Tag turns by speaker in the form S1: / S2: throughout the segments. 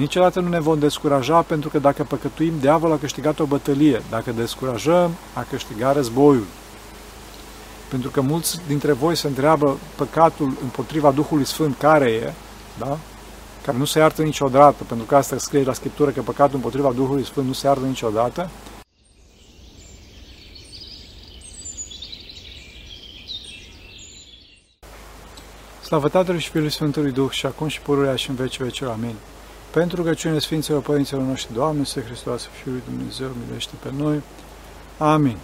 S1: Niciodată nu ne vom descuraja pentru că dacă păcătuim, diavolul a câștigat o bătălie. Dacă descurajăm, a câștigat războiul. Pentru că mulți dintre voi se întreabă păcatul împotriva Duhului Sfânt care e, da? care nu se iartă niciodată, pentru că asta scrie la Scriptură că păcatul împotriva Duhului Sfânt nu se iartă niciodată, Slavă Tatălui și Fiului Sfântului Duh și acum și pururea și în veci vecilor. Amin. Pentru rugăciune Sfinților Părinților noștri, Doamne, să Hristos, Fiul lui Dumnezeu, milește pe noi. Amin.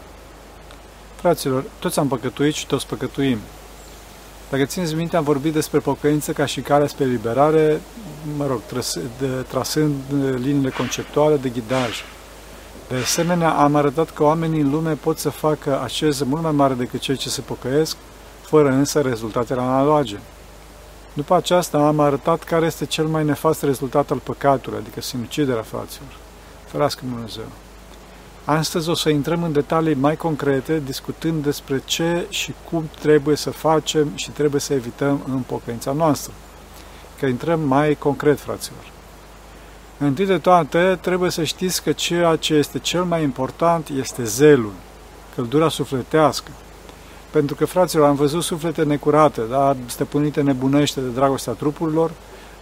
S1: Fraților, toți am păcătuit și toți păcătuim. Dacă țineți minte, am vorbit despre pocăință ca și calea spre liberare, mă rog, trasând liniile conceptuale de ghidaj. De asemenea, am arătat că oamenii în lume pot să facă asceză mult mai mare decât cei ce se pocăiesc, fără însă rezultatele analoge. După aceasta am arătat care este cel mai nefast rezultat al păcatului, adică sinuciderea fraților. Ferească Dumnezeu. Astăzi o să intrăm în detalii mai concrete, discutând despre ce și cum trebuie să facem și trebuie să evităm în pocăința noastră. Că intrăm mai concret, fraților. Întâi de toate, trebuie să știți că ceea ce este cel mai important este zelul, căldura sufletească, pentru că, fraților, am văzut suflete necurate, da? stăpânite nebunește de dragostea trupurilor,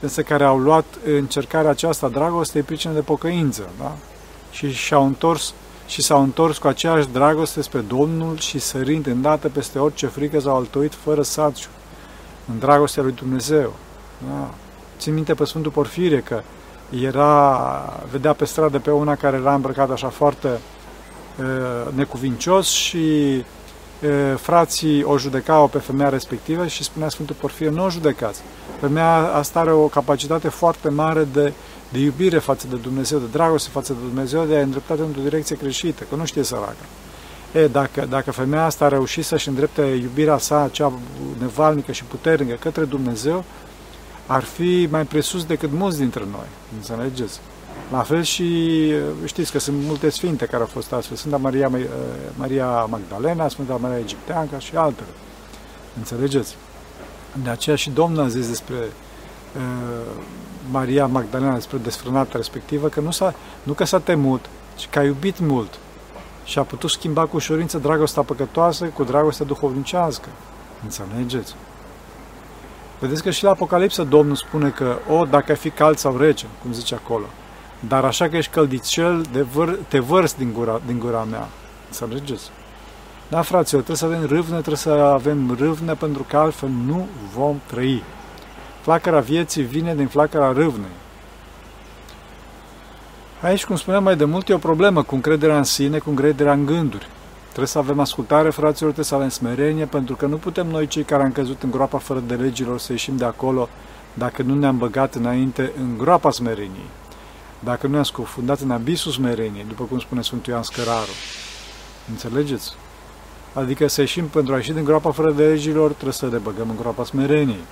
S1: însă care au luat încercarea aceasta dragostei pricină de pocăință, da? și și-au întors și s-au întors cu aceeași dragoste spre Domnul și sărind îndată peste orice frică s-au altoit fără saciu, în dragostea lui Dumnezeu. Da? Țin minte pe Sfântul Porfirie că era, vedea pe stradă pe una care era îmbrăcată așa foarte uh, necuvincios și frații o judecau pe femeia respectivă și spunea Sfântul Porfir, nu o judecați. Femeia asta are o capacitate foarte mare de, de iubire față de Dumnezeu, de dragoste față de Dumnezeu, de a îndrepta într-o direcție greșită, că nu știe săracă. E, dacă, dacă femeia asta a reușit să-și îndrepte iubirea sa, cea nevalnică și puternică, către Dumnezeu, ar fi mai presus decât mulți dintre noi. Înțelegeți? La fel și știți că sunt multe sfinte care au fost astfel. Sfânta Maria, uh, Maria Magdalena, Sfânta Maria Egipteanca și altele. Înțelegeți? De aceea și Domnul a zis despre uh, Maria Magdalena, despre desfrânata respectivă, că nu, s-a, nu că s-a temut, ci că a iubit mult și a putut schimba cu ușurință dragostea păcătoasă cu dragostea duhovnicească. Înțelegeți? Vedeți că și la Apocalipsă Domnul spune că, o, dacă ai fi cald sau rece, cum zice acolo, dar așa că ești căldicel, de văr, te vărs din gura, din gura mea. Înțelegeți? Da, fraților, trebuie să avem râvnă, trebuie să avem râvnă, pentru că altfel nu vom trăi. Flacăra vieții vine din flacăra râvnei. Aici, cum spuneam mai de mult, e o problemă cu încrederea în sine, cu încrederea în gânduri. Trebuie să avem ascultare, fraților, trebuie să avem smerenie, pentru că nu putem noi, cei care am căzut în groapa fără de legilor, să ieșim de acolo dacă nu ne-am băgat înainte în groapa smereniei dacă nu ne-am scufundat în abisul smereniei, după cum spune Sfântul Ioan Scăraru. Înțelegeți? Adică să ieșim pentru a ieși din groapa fără de legilor, trebuie să le băgăm în groapa smereniei.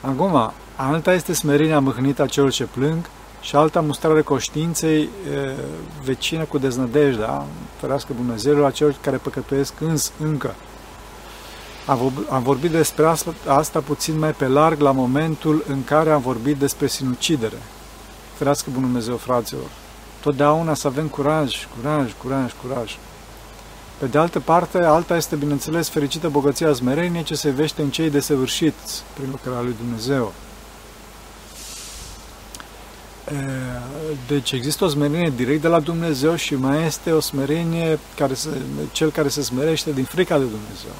S1: Acum, alta este smerenia mâhnită a celor ce plâng și alta mustrare conștiinței e, vecină cu deznădejdea, ferească Dumnezeul a celor care păcătuiesc îns, încă. Am vorbit despre asta, asta puțin mai pe larg la momentul în care am vorbit despre sinucidere, Ferească Bunul Dumnezeu, fraților! Totdeauna să avem curaj, curaj, curaj, curaj. Pe de altă parte, alta este, bineînțeles, fericită bogăția zmerenie ce se vește în cei desăvârșiți prin lucrarea lui Dumnezeu. Deci există o smerenie direct de la Dumnezeu și mai este o smerenie, care se, cel care se smerește din frica de Dumnezeu.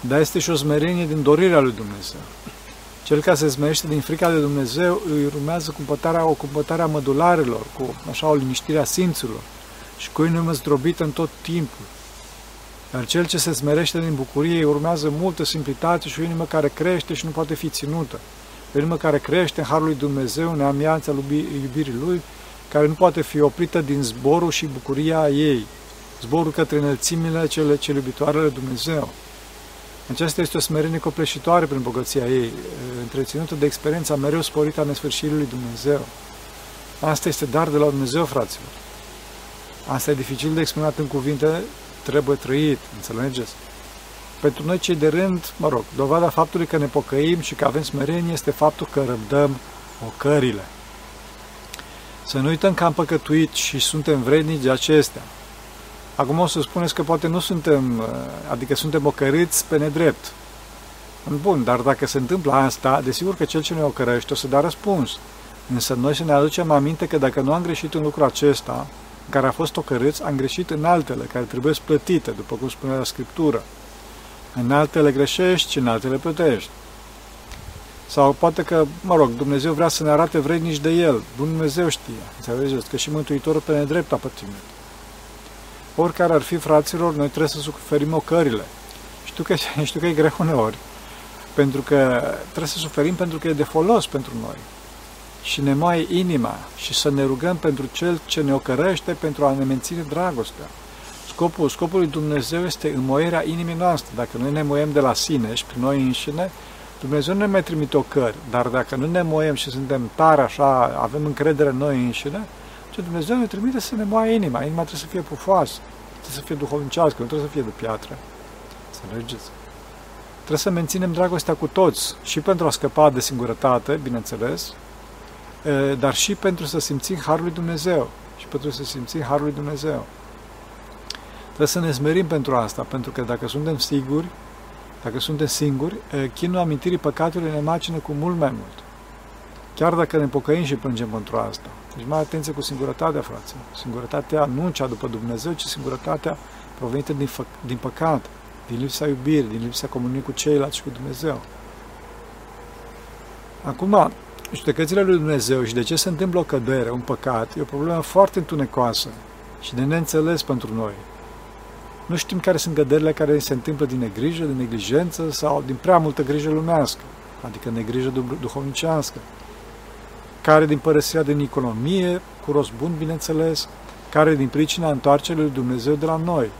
S1: Dar este și o smerenie din dorirea lui Dumnezeu. Cel care se smerește din frica de Dumnezeu îi urmează cumpătarea, o cumpătare a mădularelor, cu așa o liniștire a simțurilor și cu inimă zdrobită în tot timpul. Iar cel ce se smerește din bucurie îi urmează multă simplitate și o inimă care crește și nu poate fi ținută. O inimă care crește în Harul lui Dumnezeu, în amianța iubirii Lui, care nu poate fi oprită din zborul și bucuria ei, zborul către înălțimile cele, cele iubitoare de Dumnezeu. Aceasta este o smerenie copleșitoare prin bogăția ei, întreținută de experiența mereu sporită a nesfârșirii lui Dumnezeu. Asta este dar de la Dumnezeu, fraților. Asta e dificil de exprimat în cuvinte, trebuie trăit, înțelegeți? Pentru noi cei de rând, mă rog, dovada faptului că ne pocăim și că avem smerenie este faptul că răbdăm ocările. Să nu uităm că am păcătuit și suntem vrednici de acestea. Acum o să spuneți că poate nu suntem, uh, adică suntem ocărâți pe nedrept. Bun, dar dacă se întâmplă asta, desigur că cel ce ne ocărăște o să dea răspuns. Însă noi să ne aducem aminte că dacă nu am greșit în lucrul acesta, care a fost ocărâți, am greșit în altele, care trebuie plătite, după cum spune la Scriptură. În altele greșești și în altele plătești. Sau poate că, mă rog, Dumnezeu vrea să ne arate vrednici de El. Bun Dumnezeu știe, înțelegeți, că și Mântuitorul pe nedrept a pătimit. Oricare ar fi, fraților, noi trebuie să suferim ocările. Știu că, știu că e greu uneori, pentru că trebuie să suferim pentru că e de folos pentru noi. Și ne moaie inima și să ne rugăm pentru Cel ce ne ocărăște pentru a ne menține dragostea. Scopul, scopul lui Dumnezeu este înmoierea inimii noastre. Dacă noi ne moiem de la sine și prin noi înșine, Dumnezeu nu ne mai trimite ocări, dar dacă nu ne moiem și suntem tari așa, avem încredere în noi înșine, ce Dumnezeu ne trimite să ne moaie inima. Inima trebuie să fie pufoasă, trebuie să fie duhovnicească, nu trebuie să fie de piatră. Să Înțelegeți? Trebuie să menținem dragostea cu toți și pentru a scăpa de singurătate, bineînțeles, dar și pentru să simțim Harul lui Dumnezeu și pentru să simțim Harul lui Dumnezeu. Trebuie să ne smerim pentru asta, pentru că dacă suntem siguri, dacă suntem singuri, chinul amintirii păcatului ne macină cu mult mai mult. Chiar dacă ne pocăim și plângem pentru asta. Deci mai atenție cu singurătatea, fraților. Singurătatea nu cea după Dumnezeu, ci singurătatea provenită din, fă- din păcat, din lipsa iubirii, din lipsa comuniei cu ceilalți și cu Dumnezeu. Acum, judecățile lui Dumnezeu și de ce se întâmplă o cădere, un păcat, e o problemă foarte întunecoasă și de neînțeles pentru noi. Nu știm care sunt căderile care se întâmplă din negrijă, din neglijență sau din prea multă grijă lumească, adică negrijă duhovnicească, care din părăsirea din economie, cu rost bun, bineînțeles, care din pricina întoarcerii lui Dumnezeu de la noi.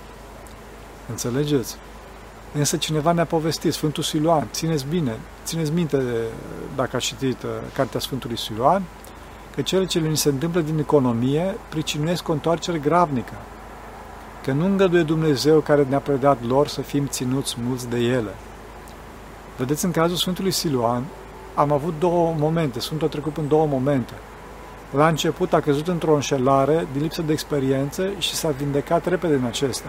S1: Înțelegeți? Însă cineva ne-a povestit, Sfântul Siluan, țineți bine, țineți minte dacă ați citit uh, Cartea Sfântului Siluan, că cele ce ni se întâmplă din economie pricinuiesc o întoarcere gravnică, că nu îngăduie Dumnezeu care ne-a predat lor să fim ținuți mulți de ele. Vedeți, în cazul Sfântului Siluan, am avut două momente, Sfântul a trecut în două momente. La început a căzut într-o înșelare din lipsă de experiență și s-a vindecat repede în acesta.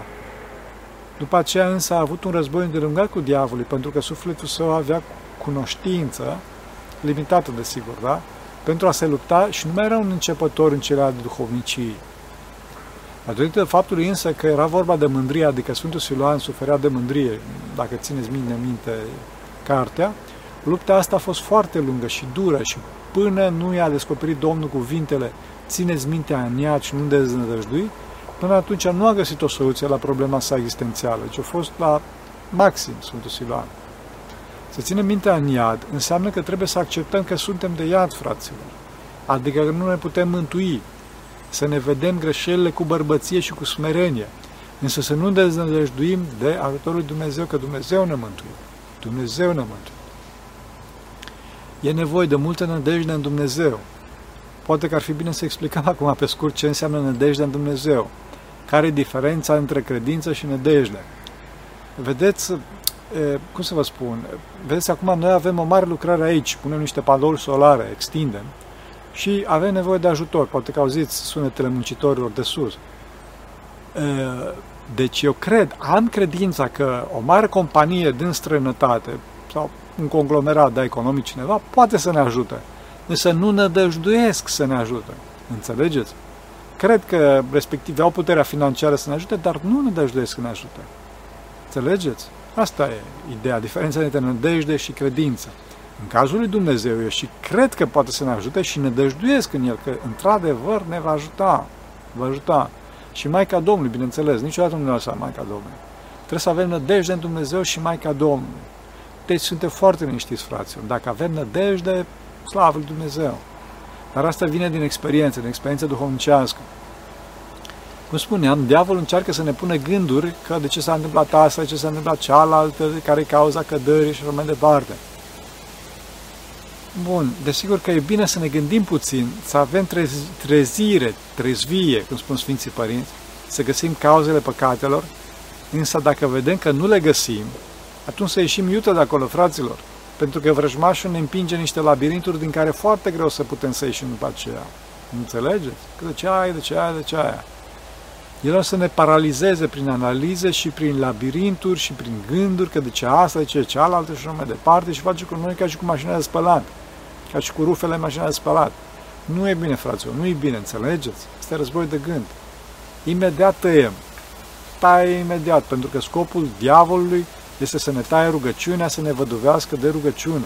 S1: După aceea însă a avut un război îndelungat cu diavolul, pentru că sufletul său avea cunoștință, limitată desigur, da? pentru a se lupta și nu mai era un începător în cele de duhovnicii. Datorită faptului însă că era vorba de mândrie, adică Sfântul Siluan suferea de mândrie, dacă țineți minte, minte cartea, lupta asta a fost foarte lungă și dură și până nu i-a descoperit Domnul cuvintele țineți mintea în ea și nu deznădăjdui, până atunci nu a găsit o soluție la problema sa existențială, ci a fost la maxim Sfântul Siluan. Să ținem mintea în iad înseamnă că trebuie să acceptăm că suntem de iad, fraților. Adică că nu ne putem mântui, să ne vedem greșelile cu bărbăție și cu smerenie, însă să nu deznădăjduim de ajutorul lui Dumnezeu, că Dumnezeu ne mântuie. Dumnezeu ne mântuie. E nevoie de multă nădejde în Dumnezeu. Poate că ar fi bine să explicăm acum pe scurt ce înseamnă nădejde în Dumnezeu. Care e diferența între credință și nădejde? Vedeți, cum să vă spun, vedeți, acum noi avem o mare lucrare aici, punem niște panouri solare, extindem, și avem nevoie de ajutor. Poate că auziți sunetele muncitorilor de sus. Deci eu cred, am credința că o mare companie din străinătate sau un conglomerat de economic cineva poate să ne ajute. Însă nu nădăjduiesc să ne ajute. Înțelegeți? Cred că respectiv au puterea financiară să ne ajute, dar nu nădăjduiesc să ne ajute. Înțelegeți? Asta e ideea, diferența între nădejde și credință. În cazul lui Dumnezeu eu și cred că poate să ne ajute și ne dăjduiesc în El, că într-adevăr ne va ajuta. Va ajuta. Și Maica Domnului, bineînțeles, niciodată nu ne lăsa Maica Domnului. Trebuie să avem nădejde în Dumnezeu și Maica Domnului. Deci suntem foarte liniștiți, fraților. Dacă avem nădejde, slavă lui Dumnezeu. Dar asta vine din experiență, din experiență duhovnicească. Cum spuneam, diavolul încearcă să ne pună gânduri că de ce s-a întâmplat asta, de ce s-a întâmplat cealaltă, care e cauza cădării și așa mai departe. Bun, desigur că e bine să ne gândim puțin, să avem trezire, trezvie, cum spun Sfinții Părinți, să găsim cauzele păcatelor, însă dacă vedem că nu le găsim, atunci să ieșim iută de acolo, fraților, pentru că vrăjmașul ne împinge niște labirinturi din care foarte greu să putem să ieșim după aceea. Înțelegeți? Că de ce aia, de ce aia, de ce aia. El o să ne paralizeze prin analize și prin labirinturi și prin gânduri, că de ce asta, de ce cealaltă și așa mai departe și face cu noi ca și cu mașina de spălat, ca și cu rufele mașina de spălat. Nu e bine, fraților, nu e bine, înțelegeți? Este război de gând. Imediat tăiem. Taie imediat, pentru că scopul diavolului este să ne taie rugăciunea, să ne văduvească de rugăciune.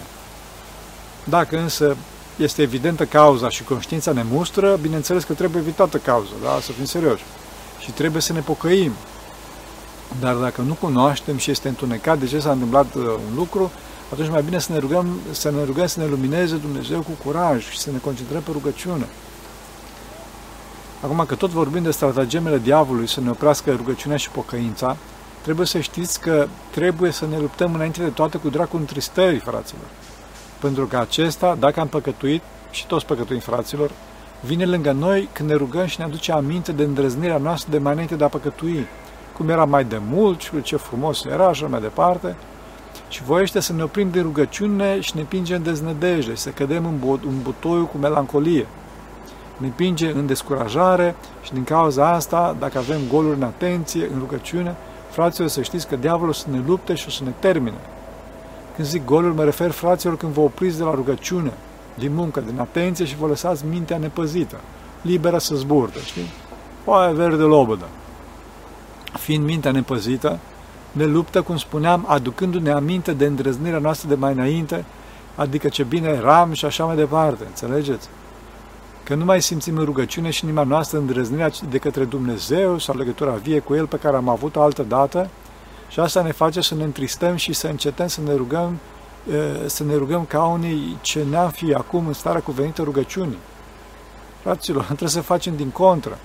S1: Dacă însă este evidentă cauza și conștiința ne mustră, bineînțeles că trebuie evitată cauza, da? să fim serioși. Și trebuie să ne pocăim. Dar dacă nu cunoaștem și este întunecat de ce s-a întâmplat uh, un lucru, atunci mai bine să ne rugăm să ne, rugăm să ne lumineze Dumnezeu cu curaj și să ne concentrăm pe rugăciune. Acum că tot vorbim de stratagemele diavolului să ne oprească rugăciunea și pocăința, trebuie să știți că trebuie să ne luptăm înainte de toate cu dracul întristării, fraților. Pentru că acesta, dacă am păcătuit, și toți păcătuim, fraților, vine lângă noi când ne rugăm și ne aduce aminte de îndrăznirea noastră de mai înainte de a păcătui, cum era mai de mult și ce frumos era și mai departe, și voiește să ne oprim de rugăciune și ne pinge în deznădejde și să cădem în, bo- în butoiul cu melancolie. Ne pinge în descurajare și din cauza asta, dacă avem goluri în atenție, în rugăciune, fraților, să știți că diavolul să ne lupte și o să ne termine. Când zic goluri, mă refer, fraților, când vă opriți de la rugăciune, din muncă, din atenție și vă lăsați mintea nepăzită, liberă să zburdă, știi? Foaia verde lobădă. Fiind mintea nepăzită, ne luptă, cum spuneam, aducându-ne aminte de îndrăznirea noastră de mai înainte, adică ce bine eram și așa mai departe, înțelegeți? Că nu mai simțim în rugăciune și inima noastră îndrăznirea de către Dumnezeu sau legătura vie cu El pe care am avut-o altă dată și asta ne face să ne întristăm și să încetăm să ne rugăm să ne rugăm ca unii ce ne-am fi acum în starea cuvenită rugăciunii. Fraților, trebuie să facem din contră.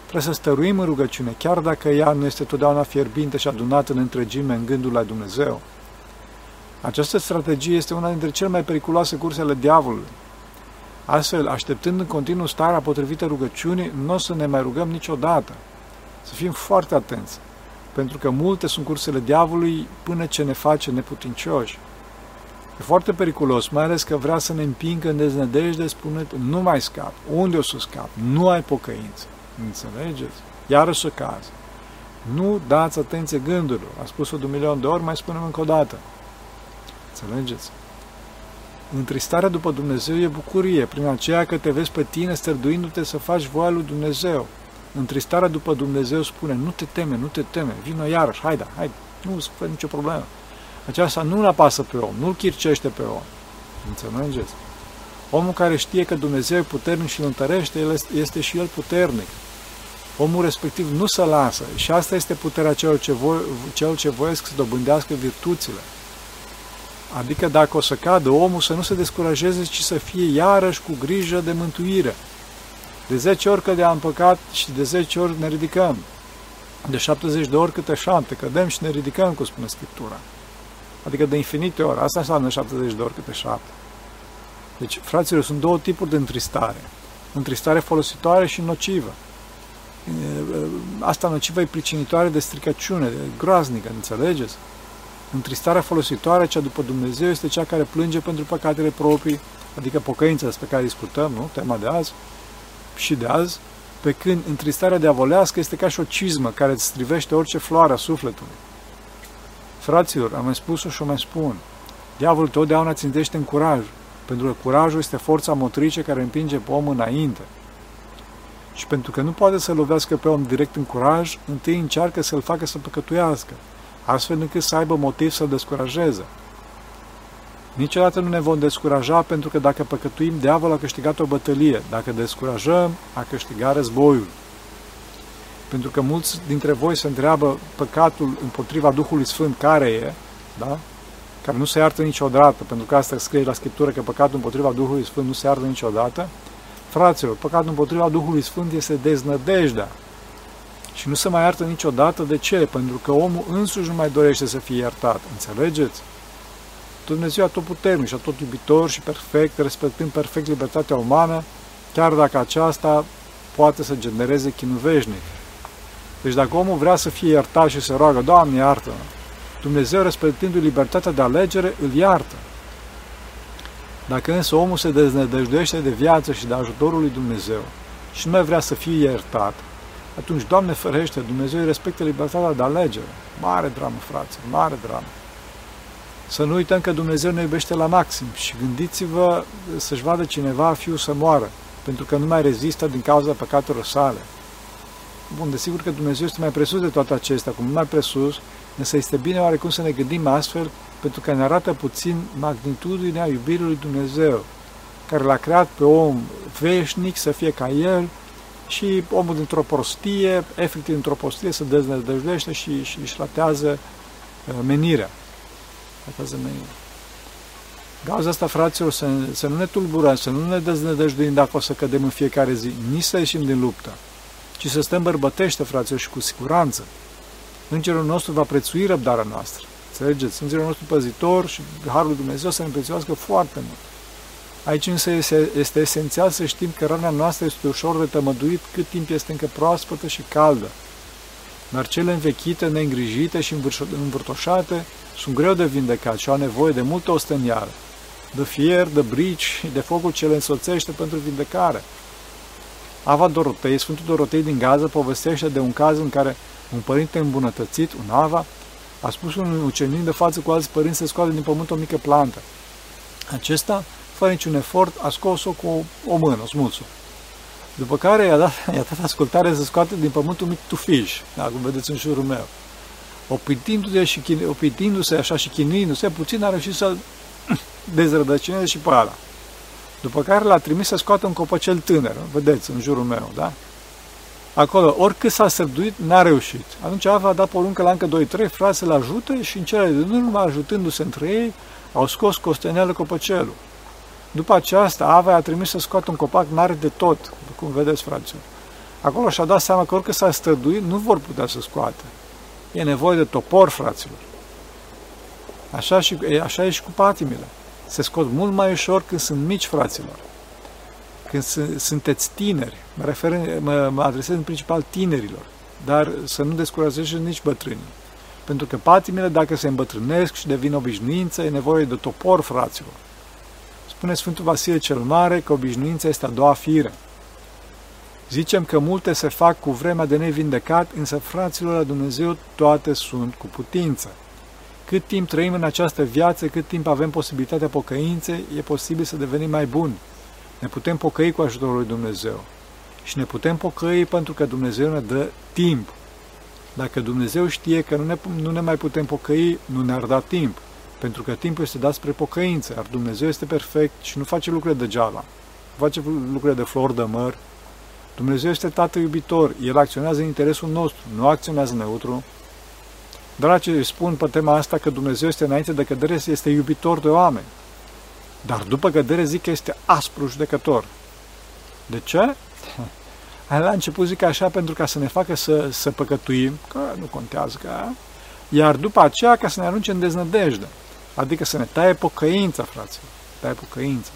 S1: Trebuie să stăruim în rugăciune, chiar dacă ea nu este totdeauna fierbinte și adunată în întregime în gândul la Dumnezeu. Această strategie este una dintre cele mai periculoase curse ale diavolului. Astfel, așteptând în continuu starea potrivită rugăciunii, nu o să ne mai rugăm niciodată. Să fim foarte atenți, pentru că multe sunt cursele diavolului până ce ne face neputincioși. E foarte periculos, mai ales că vrea să ne împingă în deznădejde spunând, nu mai scap, unde o să scap, nu ai pocăință. Înțelegeți? Iarăși o caz. Nu dați atenție gândurilor. A spus-o de un milion de ori, mai spunem încă o dată. Înțelegeți? Întristarea după Dumnezeu e bucurie, prin aceea că te vezi pe tine străduindu-te să faci voia lui Dumnezeu. Întristarea după Dumnezeu spune, nu te teme, nu te teme, vină iarăși, haide, haide, nu se fă nicio problemă. Aceasta nu-l apasă pe om, nu-l chircește pe om. Înțelegeți? Omul care știe că Dumnezeu e puternic și îl întărește, el este și el puternic. Omul respectiv nu se lasă și asta este puterea celor ce, vo- celor ce voiesc să dobândească virtuțile. Adică dacă o să cadă omul să nu se descurajeze, ci să fie iarăși cu grijă de mântuire. De 10 ori cădeam în păcat și de 10 ori ne ridicăm. De 70 de ori câte 7 cădem și ne ridicăm, cum spune Scriptura. Adică de infinite ori. Asta înseamnă 70 de ori câte 7. Deci, fraților, sunt două tipuri de întristare. Întristare folositoare și nocivă. Asta nocivă e pricinitoare de stricăciune, de groaznică, înțelegeți? Întristarea folositoare, cea după Dumnezeu, este cea care plânge pentru păcatele proprii, adică pocăința despre care discutăm, nu? Tema de azi și de azi, pe când întristarea diavolească este ca și o cizmă care îți strivește orice floare a sufletului. Fraților, am mai spus-o și o mai spun. Diavolul totdeauna țintește în curaj, pentru că curajul este forța motrice care împinge pe om înainte. Și pentru că nu poate să lovească pe om direct în curaj, întâi încearcă să-l facă să păcătuiască, astfel încât să aibă motiv să-l descurajeze. Niciodată nu ne vom descuraja pentru că dacă păcătuim, diavolul a câștigat o bătălie, dacă descurajăm, a câștigat războiul. Pentru că mulți dintre voi se întreabă păcatul împotriva Duhului Sfânt care e, da? care nu se iartă niciodată, pentru că asta scrie la Scriptură că păcatul împotriva Duhului Sfânt nu se iartă niciodată, fraților, păcatul împotriva Duhului Sfânt este deznădejdea. Și nu se mai iartă niciodată. De ce? Pentru că omul însuși nu mai dorește să fie iertat. Înțelegeți? Dumnezeu a tot puternic și a tot iubitor și perfect, respectând perfect libertatea umană, chiar dacă aceasta poate să genereze chinuveșnic. Deci dacă omul vrea să fie iertat și să roagă, Doamne, iartă Dumnezeu, respectându-i libertatea de alegere, îl iartă. Dacă însă omul se deznădăjduiește de viață și de ajutorul lui Dumnezeu și nu mai vrea să fie iertat, atunci, Doamne ferește, Dumnezeu îi respectă libertatea de alegere. Mare dramă, frate, mare dramă. Să nu uităm că Dumnezeu ne iubește la maxim și gândiți-vă să-și vadă cineva fiul să moară, pentru că nu mai rezistă din cauza păcatelor sale. Bun, desigur că Dumnezeu este mai presus de toate acestea, cum mai presus, însă este bine oarecum să ne gândim astfel, pentru că ne arată puțin magnitudinea iubirii lui Dumnezeu, care l-a creat pe om veșnic să fie ca el și omul dintr-o prostie, efectiv dintr-o prostie, se deznădăjduiește și, și își ratează uh, menirea. Ratează menirea. Gauza asta, fraților, să, să nu ne tulburăm, să nu ne deznădăjduim dacă o să cădem în fiecare zi, nici să ieșim din luptă, ci să stăm bărbătește, fraților, și cu siguranță. Îngerul nostru va prețui răbdarea noastră. Înțelegeți? Îngerul nostru păzitor și Harul Dumnezeu să ne prețuiască foarte mult. Aici însă este esențial să știm că rana noastră este ușor de tămăduit cât timp este încă proaspătă și caldă. Dar cele învechite, neîngrijite și învârtoșate sunt greu de vindecat și au nevoie de multă ostenială, de fier, de brici și de focul ce le însoțește pentru vindecare. Ava Dorotei, Sfântul Dorotei din Gaza, povestește de un caz în care un părinte îmbunătățit, un Ava, a spus unui ucenic de față cu alți părinți să scoate din pământ o mică plantă. Acesta fără niciun efort, a scos-o cu o mână, o smulțul. După care i-a dat, i-a dat ascultare să scoate din pământ un mic tufiș, da, cum vedeți în jurul meu. Opitindu-se, și, opitindu-se așa și chinuindu-se, puțin a reușit să-l dezrădăcineze și pe ala. După care l-a trimis să scoată un copăcel tânăr, vedeți, în jurul meu, da? Acolo, oricât s-a sărduit, n-a reușit. Atunci Ava a dat poruncă la încă 2-3 frați să-l ajute și în cele din urmă, ajutându-se între ei, au scos costeneală copăcelul. După aceasta, Ava a trimis să scoată un copac mare de tot, cum vedeți, fraților. Acolo și-a dat seama că oricât s-a străduit, nu vor putea să scoată. E nevoie de topor, fraților. Așa, și, așa e și cu patimile. Se scot mult mai ușor când sunt mici, fraților. Când sunteți tineri, mă, refer, mă, mă adresez în principal tinerilor, dar să nu descurajeze nici bătrânii. Pentru că patimile, dacă se îmbătrânesc și devin obișnuință, e nevoie de topor, fraților. Spune Sfântul Vasile cel Mare că obișnuința este a doua fire. Zicem că multe se fac cu vremea de nevindecat, însă fraților la Dumnezeu toate sunt cu putință. Cât timp trăim în această viață, cât timp avem posibilitatea pocăinței, e posibil să devenim mai buni. Ne putem pocăi cu ajutorul lui Dumnezeu. Și ne putem pocăi pentru că Dumnezeu ne dă timp. Dacă Dumnezeu știe că nu ne, nu ne mai putem pocăi, nu ne-ar da timp pentru că timpul este dat spre pocăință, iar Dumnezeu este perfect și nu face lucruri degeaba. Nu face lucruri de flor de măr. Dumnezeu este Tată iubitor, El acționează în interesul nostru, nu acționează neutru. Dragii îi spun pe tema asta că Dumnezeu este înainte de cădere, este iubitor de oameni. Dar după cădere zic că este aspru judecător. De ce? La început zic așa pentru ca să ne facă să, să păcătuim, că nu contează, că iar după aceea ca să ne arunce în deznădejde. Adică să ne taie pocăința, fraților. Taie pocăința.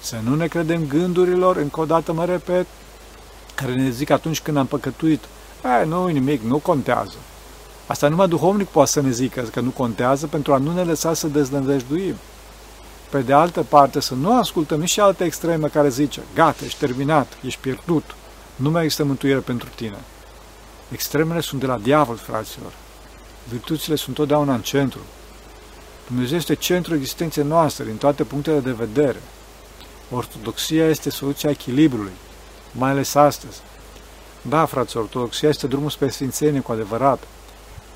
S1: Să nu ne credem gândurilor, încă o dată mă repet, care ne zic atunci când am păcătuit, e, nu nimic, nu contează. Asta numai duhovnic poate să ne zică că nu contează pentru a nu ne lăsa să deznădăjduim. Pe de altă parte, să nu ascultăm nici alte extreme care zice, gata, ești terminat, ești pierdut, nu mai există mântuire pentru tine. Extremele sunt de la diavol, fraților. Virtuțile sunt totdeauna în centru. Dumnezeu este centrul existenței noastre din toate punctele de vedere. Ortodoxia este soluția echilibrului, mai ales astăzi. Da, frați, ortodoxia este drumul spre sfințenie cu adevărat,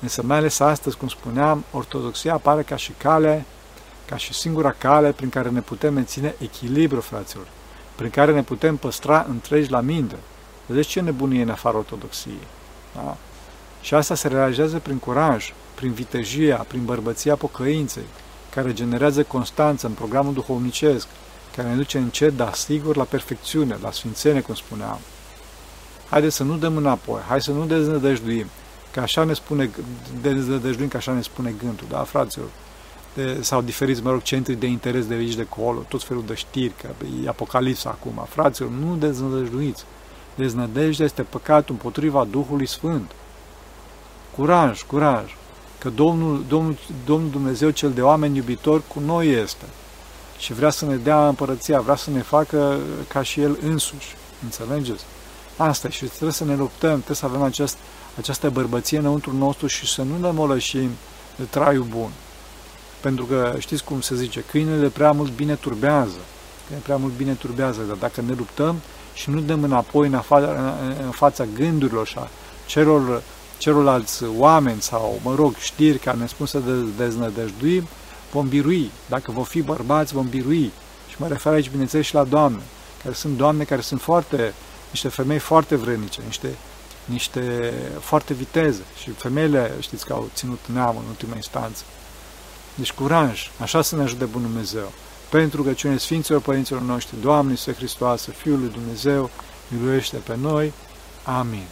S1: însă mai ales astăzi, cum spuneam, ortodoxia apare ca și cale, ca și singura cale prin care ne putem menține echilibru, fraților, prin care ne putem păstra întregi la minte. Vedeți ce nebunie în afară ortodoxiei. Da? Și asta se realizează prin curaj, prin vitejia, prin bărbăția pocăinței, care generează constanță în programul duhovnicesc, care ne duce încet, dar sigur, la perfecțiune, la sfințenie, cum spuneam. Haideți să nu dăm înapoi, hai să nu deznădăjduim, că așa ne spune, deznădăjduim că așa ne spune gândul, da, fraților? De, sau diferiți, mă rog, centri de interes de aici de acolo, tot felul de știri, că e apocalipsa acum. Fraților, nu deznădăjduiți. Deznădejdea este păcatul împotriva Duhului Sfânt. Curaj, curaj, că Domnul, Domnul, Domnul Dumnezeu cel de oameni iubitor cu noi este. și vrea să ne dea împărăția, vrea să ne facă ca și El însuși. Înțelegeți? Asta și trebuie să ne luptăm, trebuie să avem acest, această bărbăție înăuntru nostru și să nu ne molășim de traiul bun. Pentru că știți cum se zice, câinele prea mult bine turbează. Câinele prea mult bine turbează, dar dacă ne luptăm și nu dăm înapoi în, afa, în fața gândurilor și a celor, celorlalți oameni sau, mă rog, știri care ne spun să deznădăjduim, vom birui. Dacă vom fi bărbați, vom birui. Și mă refer aici, bineînțeles, și la doamne, care sunt doamne care sunt foarte, niște femei foarte vrănice, niște, niște foarte viteze. Și femeile, știți că au ținut neamul în ultima instanță. Deci curaj, așa să ne ajute Bunul Dumnezeu. Pentru rugăciune Sfinților Părinților noștri, Doamne, Iisuse Hristoase, Fiul lui Dumnezeu, miluiește pe noi. Amin.